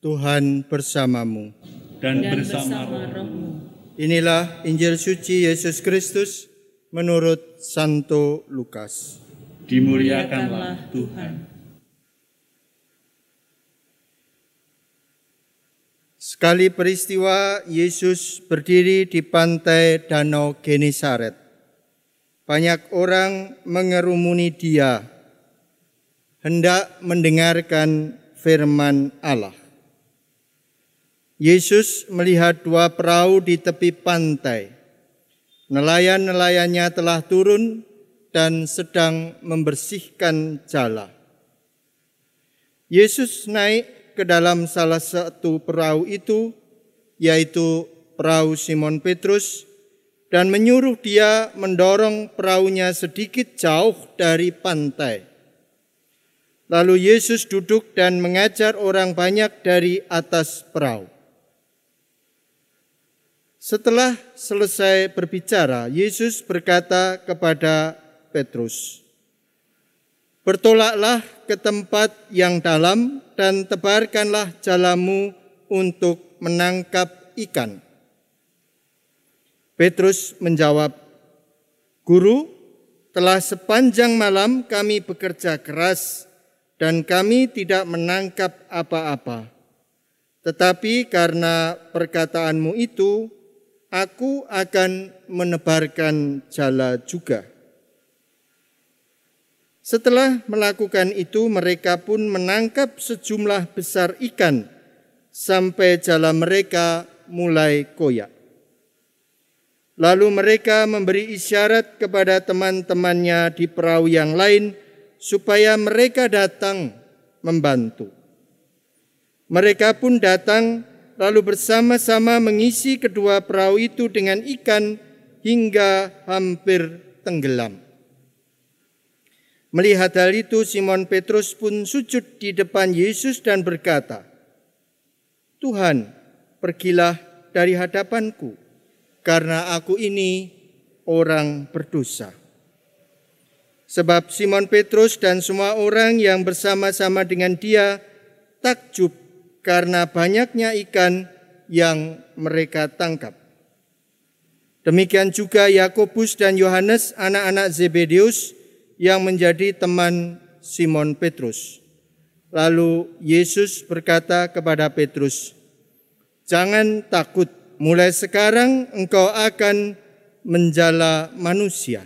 Tuhan bersamamu. dan, dan bersama bersama roh. rohmu. Inilah Injil suci Yesus Kristus menurut Santo Lukas. Dimuliakanlah Tuhan. Sekali peristiwa Yesus berdiri di pantai Danau Genesaret. Banyak orang mengerumuni dia hendak mendengarkan firman Allah. Yesus melihat dua perahu di tepi pantai. Nelayan-nelayannya telah turun dan sedang membersihkan jala. Yesus naik ke dalam salah satu perahu itu, yaitu perahu Simon Petrus, dan menyuruh dia mendorong perahunya sedikit jauh dari pantai. Lalu Yesus duduk dan mengajar orang banyak dari atas perahu. Setelah selesai berbicara, Yesus berkata kepada Petrus, "Bertolaklah ke tempat yang dalam dan tebarkanlah jalamu untuk menangkap ikan." Petrus menjawab, "Guru, telah sepanjang malam kami bekerja keras dan kami tidak menangkap apa-apa. Tetapi karena perkataanmu itu, aku akan menebarkan jala juga. Setelah melakukan itu, mereka pun menangkap sejumlah besar ikan sampai jala mereka mulai koyak. Lalu mereka memberi isyarat kepada teman-temannya di perahu yang lain supaya mereka datang membantu. Mereka pun datang lalu bersama-sama mengisi kedua perahu itu dengan ikan hingga hampir tenggelam. Melihat hal itu, Simon Petrus pun sujud di depan Yesus dan berkata, "Tuhan, pergilah dari hadapanku, karena aku ini orang berdosa." Sebab Simon Petrus dan semua orang yang bersama-sama dengan dia takjub karena banyaknya ikan yang mereka tangkap. Demikian juga Yakobus dan Yohanes anak-anak Zebedeus yang menjadi teman Simon Petrus. Lalu Yesus berkata kepada Petrus, "Jangan takut, mulai sekarang engkau akan menjala manusia."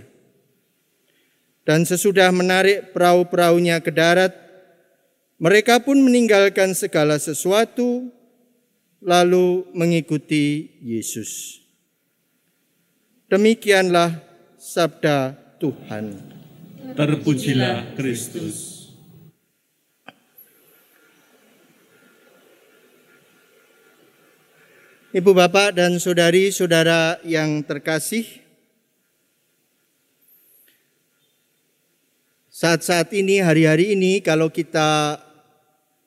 Dan sesudah menarik perahu-perahunya ke darat, mereka pun meninggalkan segala sesuatu, lalu mengikuti Yesus. Demikianlah sabda Tuhan. Terpujilah Kristus. Ibu, bapak, dan saudari-saudara yang terkasih, saat-saat ini, hari-hari ini, kalau kita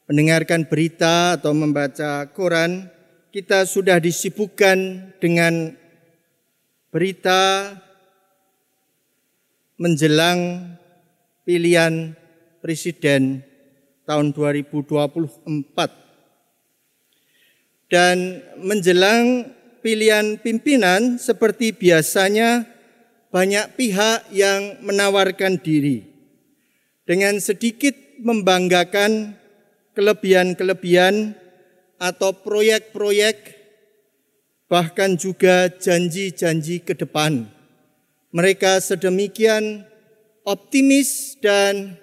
mendengarkan berita atau membaca koran, kita sudah disibukkan dengan berita menjelang pilihan presiden tahun 2024 dan menjelang pilihan pimpinan seperti biasanya banyak pihak yang menawarkan diri dengan sedikit membanggakan kelebihan-kelebihan atau proyek-proyek bahkan juga janji-janji ke depan. Mereka sedemikian optimis dan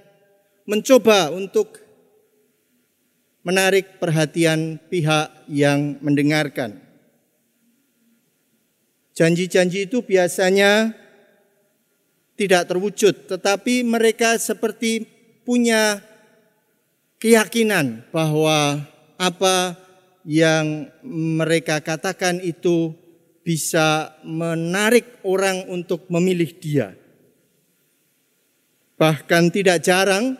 mencoba untuk menarik perhatian pihak yang mendengarkan. Janji-janji itu biasanya tidak terwujud, tetapi mereka seperti punya keyakinan bahwa apa yang mereka katakan itu bisa menarik orang untuk memilih dia. Bahkan tidak jarang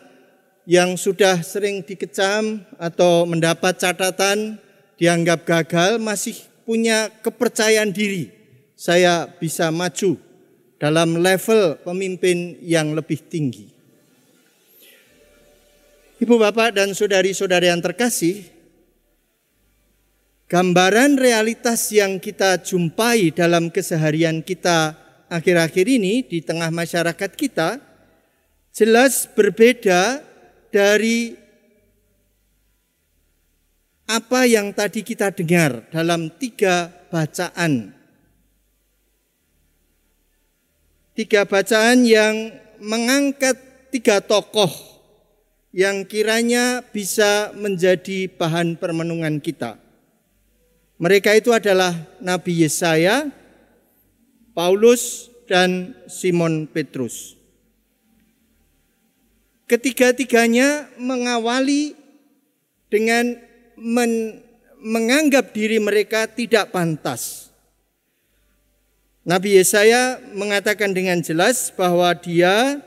yang sudah sering dikecam atau mendapat catatan dianggap gagal masih punya kepercayaan diri. Saya bisa maju dalam level pemimpin yang lebih tinggi. Ibu bapak dan saudari-saudari yang terkasih, gambaran realitas yang kita jumpai dalam keseharian kita akhir-akhir ini di tengah masyarakat kita jelas berbeda dari apa yang tadi kita dengar dalam tiga bacaan. Tiga bacaan yang mengangkat tiga tokoh yang kiranya bisa menjadi bahan permenungan kita. Mereka itu adalah Nabi Yesaya, Paulus, dan Simon Petrus. Ketiga-tiganya mengawali dengan men, menganggap diri mereka tidak pantas. Nabi Yesaya mengatakan dengan jelas bahwa dia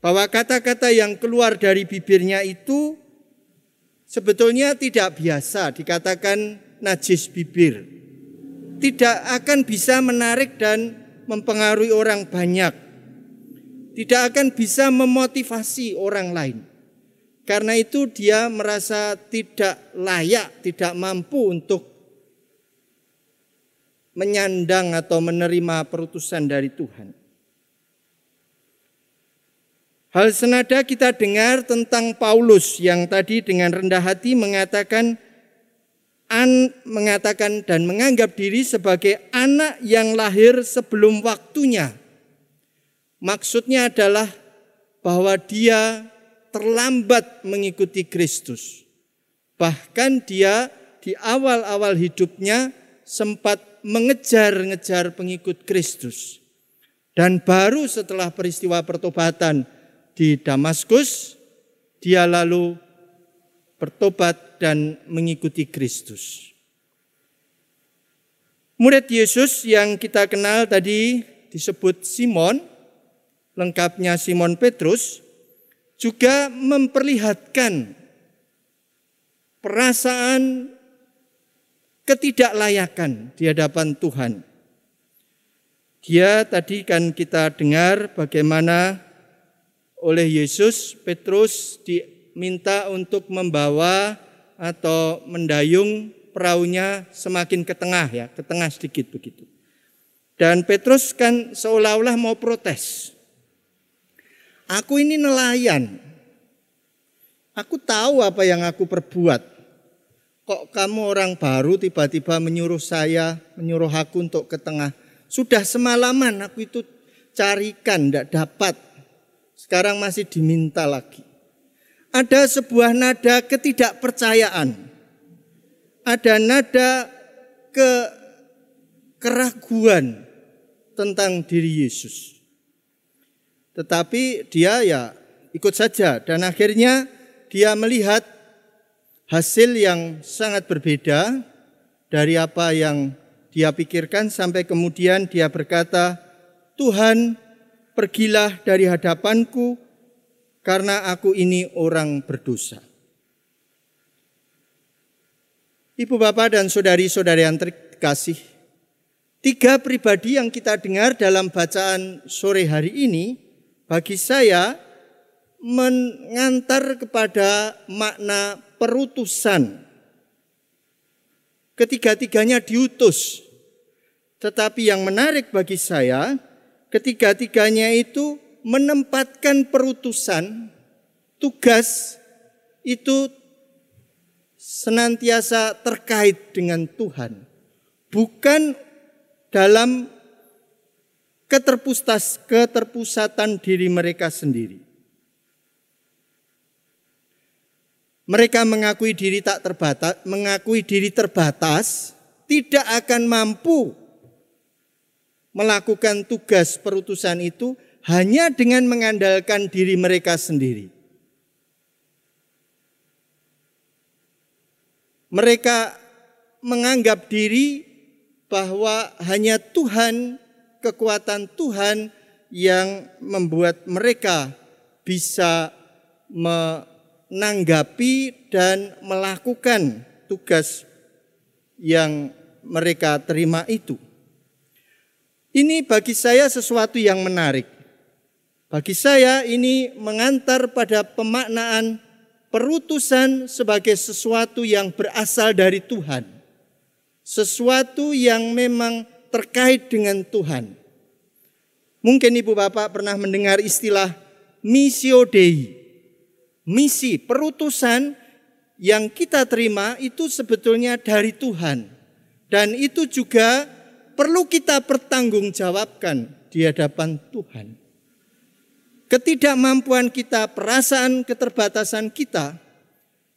bahwa kata-kata yang keluar dari bibirnya itu sebetulnya tidak biasa dikatakan najis bibir. Tidak akan bisa menarik dan mempengaruhi orang banyak. Tidak akan bisa memotivasi orang lain. Karena itu dia merasa tidak layak, tidak mampu untuk menyandang atau menerima perutusan dari Tuhan. Hal senada kita dengar tentang Paulus yang tadi dengan rendah hati mengatakan an, mengatakan dan menganggap diri sebagai anak yang lahir sebelum waktunya. Maksudnya adalah bahwa dia terlambat mengikuti Kristus. Bahkan dia di awal-awal hidupnya sempat mengejar-ngejar pengikut Kristus. Dan baru setelah peristiwa pertobatan di Damaskus, dia lalu bertobat dan mengikuti Kristus. Murid Yesus yang kita kenal tadi disebut Simon, lengkapnya Simon Petrus, juga memperlihatkan perasaan ketidaklayakan di hadapan Tuhan. Dia tadi kan kita dengar bagaimana oleh Yesus Petrus diminta untuk membawa atau mendayung perahunya semakin ke tengah ya, ke tengah sedikit begitu. Dan Petrus kan seolah-olah mau protes. Aku ini nelayan. Aku tahu apa yang aku perbuat. Kok kamu orang baru tiba-tiba menyuruh saya, menyuruh aku untuk ke tengah. Sudah semalaman aku itu carikan, tidak dapat. Sekarang masih diminta lagi. Ada sebuah nada ketidakpercayaan. Ada nada ke keraguan tentang diri Yesus. Tetapi dia ya ikut saja dan akhirnya dia melihat hasil yang sangat berbeda dari apa yang dia pikirkan sampai kemudian dia berkata, "Tuhan, pergilah dari hadapanku karena aku ini orang berdosa." Ibu bapak dan saudari-saudari yang terkasih, tiga pribadi yang kita dengar dalam bacaan sore hari ini bagi saya mengantar kepada makna perutusan. Ketiga-tiganya diutus. Tetapi yang menarik bagi saya, ketiga-tiganya itu menempatkan perutusan, tugas itu senantiasa terkait dengan Tuhan. Bukan dalam keterpustas, keterpusatan diri mereka sendiri. Mereka mengakui diri tak terbatas, mengakui diri terbatas, tidak akan mampu melakukan tugas perutusan itu hanya dengan mengandalkan diri mereka sendiri. Mereka menganggap diri bahwa hanya Tuhan kekuatan Tuhan yang membuat mereka bisa menanggapi dan melakukan tugas yang mereka terima itu. Ini bagi saya sesuatu yang menarik. Bagi saya ini mengantar pada pemaknaan perutusan sebagai sesuatu yang berasal dari Tuhan. Sesuatu yang memang terkait dengan Tuhan. Mungkin Ibu Bapak pernah mendengar istilah missio Dei. Misi, perutusan yang kita terima itu sebetulnya dari Tuhan. Dan itu juga perlu kita pertanggungjawabkan di hadapan Tuhan. Ketidakmampuan kita, perasaan keterbatasan kita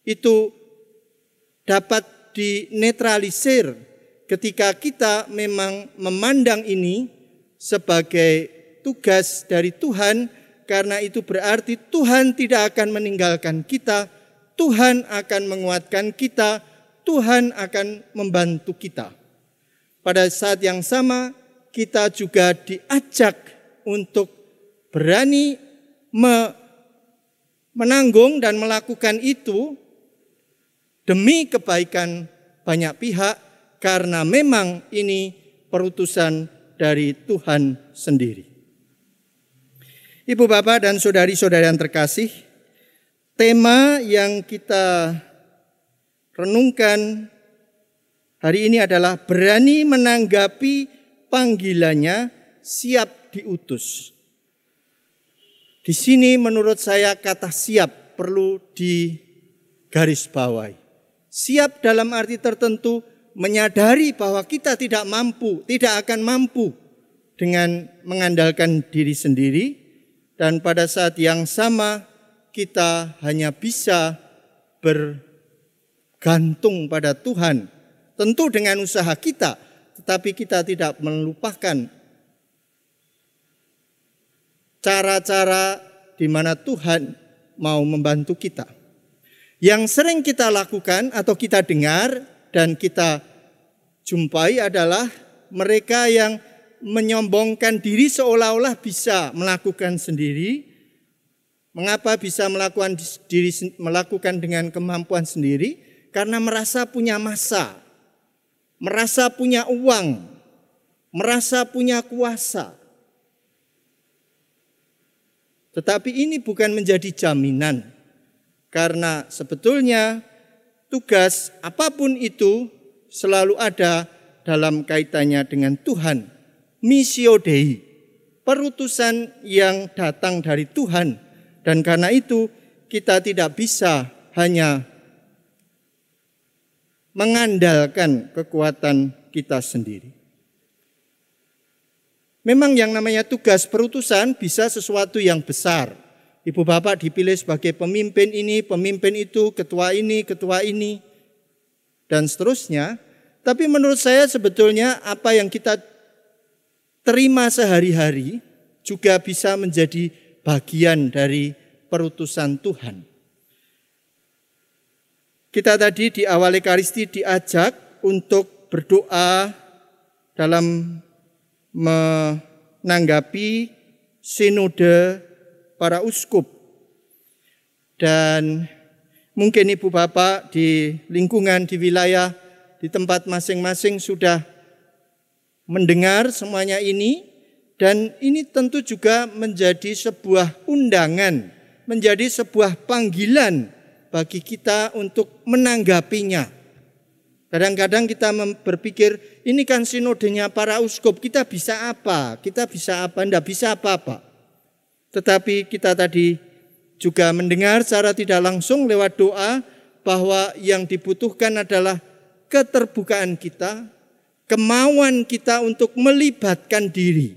itu dapat dinetralisir ketika kita memang memandang ini sebagai tugas dari Tuhan karena itu berarti Tuhan tidak akan meninggalkan kita, Tuhan akan menguatkan kita, Tuhan akan membantu kita. Pada saat yang sama kita juga diajak untuk berani me menanggung dan melakukan itu demi kebaikan banyak pihak karena memang ini perutusan dari Tuhan sendiri. Ibu bapak dan saudari-saudari yang terkasih, tema yang kita renungkan hari ini adalah berani menanggapi panggilannya siap diutus. Di sini menurut saya kata siap perlu digarisbawahi. Siap dalam arti tertentu menyadari bahwa kita tidak mampu, tidak akan mampu dengan mengandalkan diri sendiri dan pada saat yang sama kita hanya bisa bergantung pada Tuhan. Tentu dengan usaha kita, tetapi kita tidak melupakan cara-cara di mana Tuhan mau membantu kita. Yang sering kita lakukan atau kita dengar dan kita jumpai adalah mereka yang menyombongkan diri seolah-olah bisa melakukan sendiri. Mengapa bisa melakukan diri melakukan dengan kemampuan sendiri? Karena merasa punya masa, merasa punya uang, merasa punya kuasa. Tetapi ini bukan menjadi jaminan. Karena sebetulnya tugas apa pun itu selalu ada dalam kaitannya dengan Tuhan. Missio Dei, perutusan yang datang dari Tuhan. Dan karena itu kita tidak bisa hanya mengandalkan kekuatan kita sendiri. Memang yang namanya tugas perutusan bisa sesuatu yang besar. Ibu bapak dipilih sebagai pemimpin ini, pemimpin itu, ketua ini, ketua ini dan seterusnya. Tapi menurut saya sebetulnya apa yang kita terima sehari-hari juga bisa menjadi bagian dari perutusan Tuhan. Kita tadi di awal Ekaristi diajak untuk berdoa dalam menanggapi sinode para uskup. Dan Mungkin ibu bapak di lingkungan, di wilayah, di tempat masing-masing sudah mendengar semuanya ini. Dan ini tentu juga menjadi sebuah undangan, menjadi sebuah panggilan bagi kita untuk menanggapinya. Kadang-kadang kita berpikir, ini kan sinodenya para uskup, kita bisa apa? Kita bisa apa? Tidak bisa apa-apa. Tetapi kita tadi juga mendengar secara tidak langsung lewat doa bahwa yang dibutuhkan adalah keterbukaan kita, kemauan kita untuk melibatkan diri,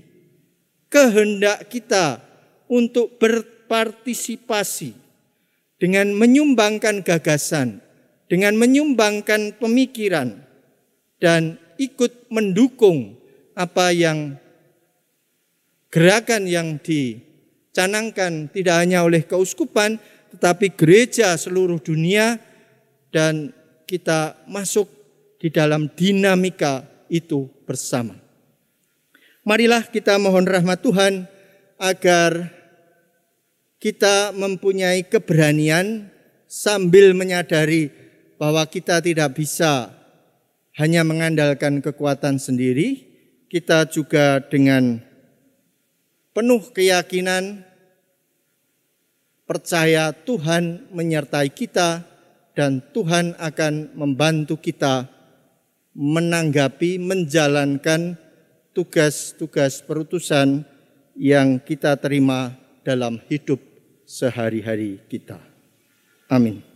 kehendak kita untuk berpartisipasi dengan menyumbangkan gagasan, dengan menyumbangkan pemikiran, dan ikut mendukung apa yang gerakan yang di canangkan tidak hanya oleh keuskupan tetapi gereja seluruh dunia dan kita masuk di dalam dinamika itu bersama. Marilah kita mohon rahmat Tuhan agar kita mempunyai keberanian sambil menyadari bahwa kita tidak bisa hanya mengandalkan kekuatan sendiri, kita juga dengan penuh keyakinan percaya Tuhan menyertai kita dan Tuhan akan membantu kita menanggapi, menjalankan tugas-tugas perutusan yang kita terima dalam hidup sehari-hari kita. Amin.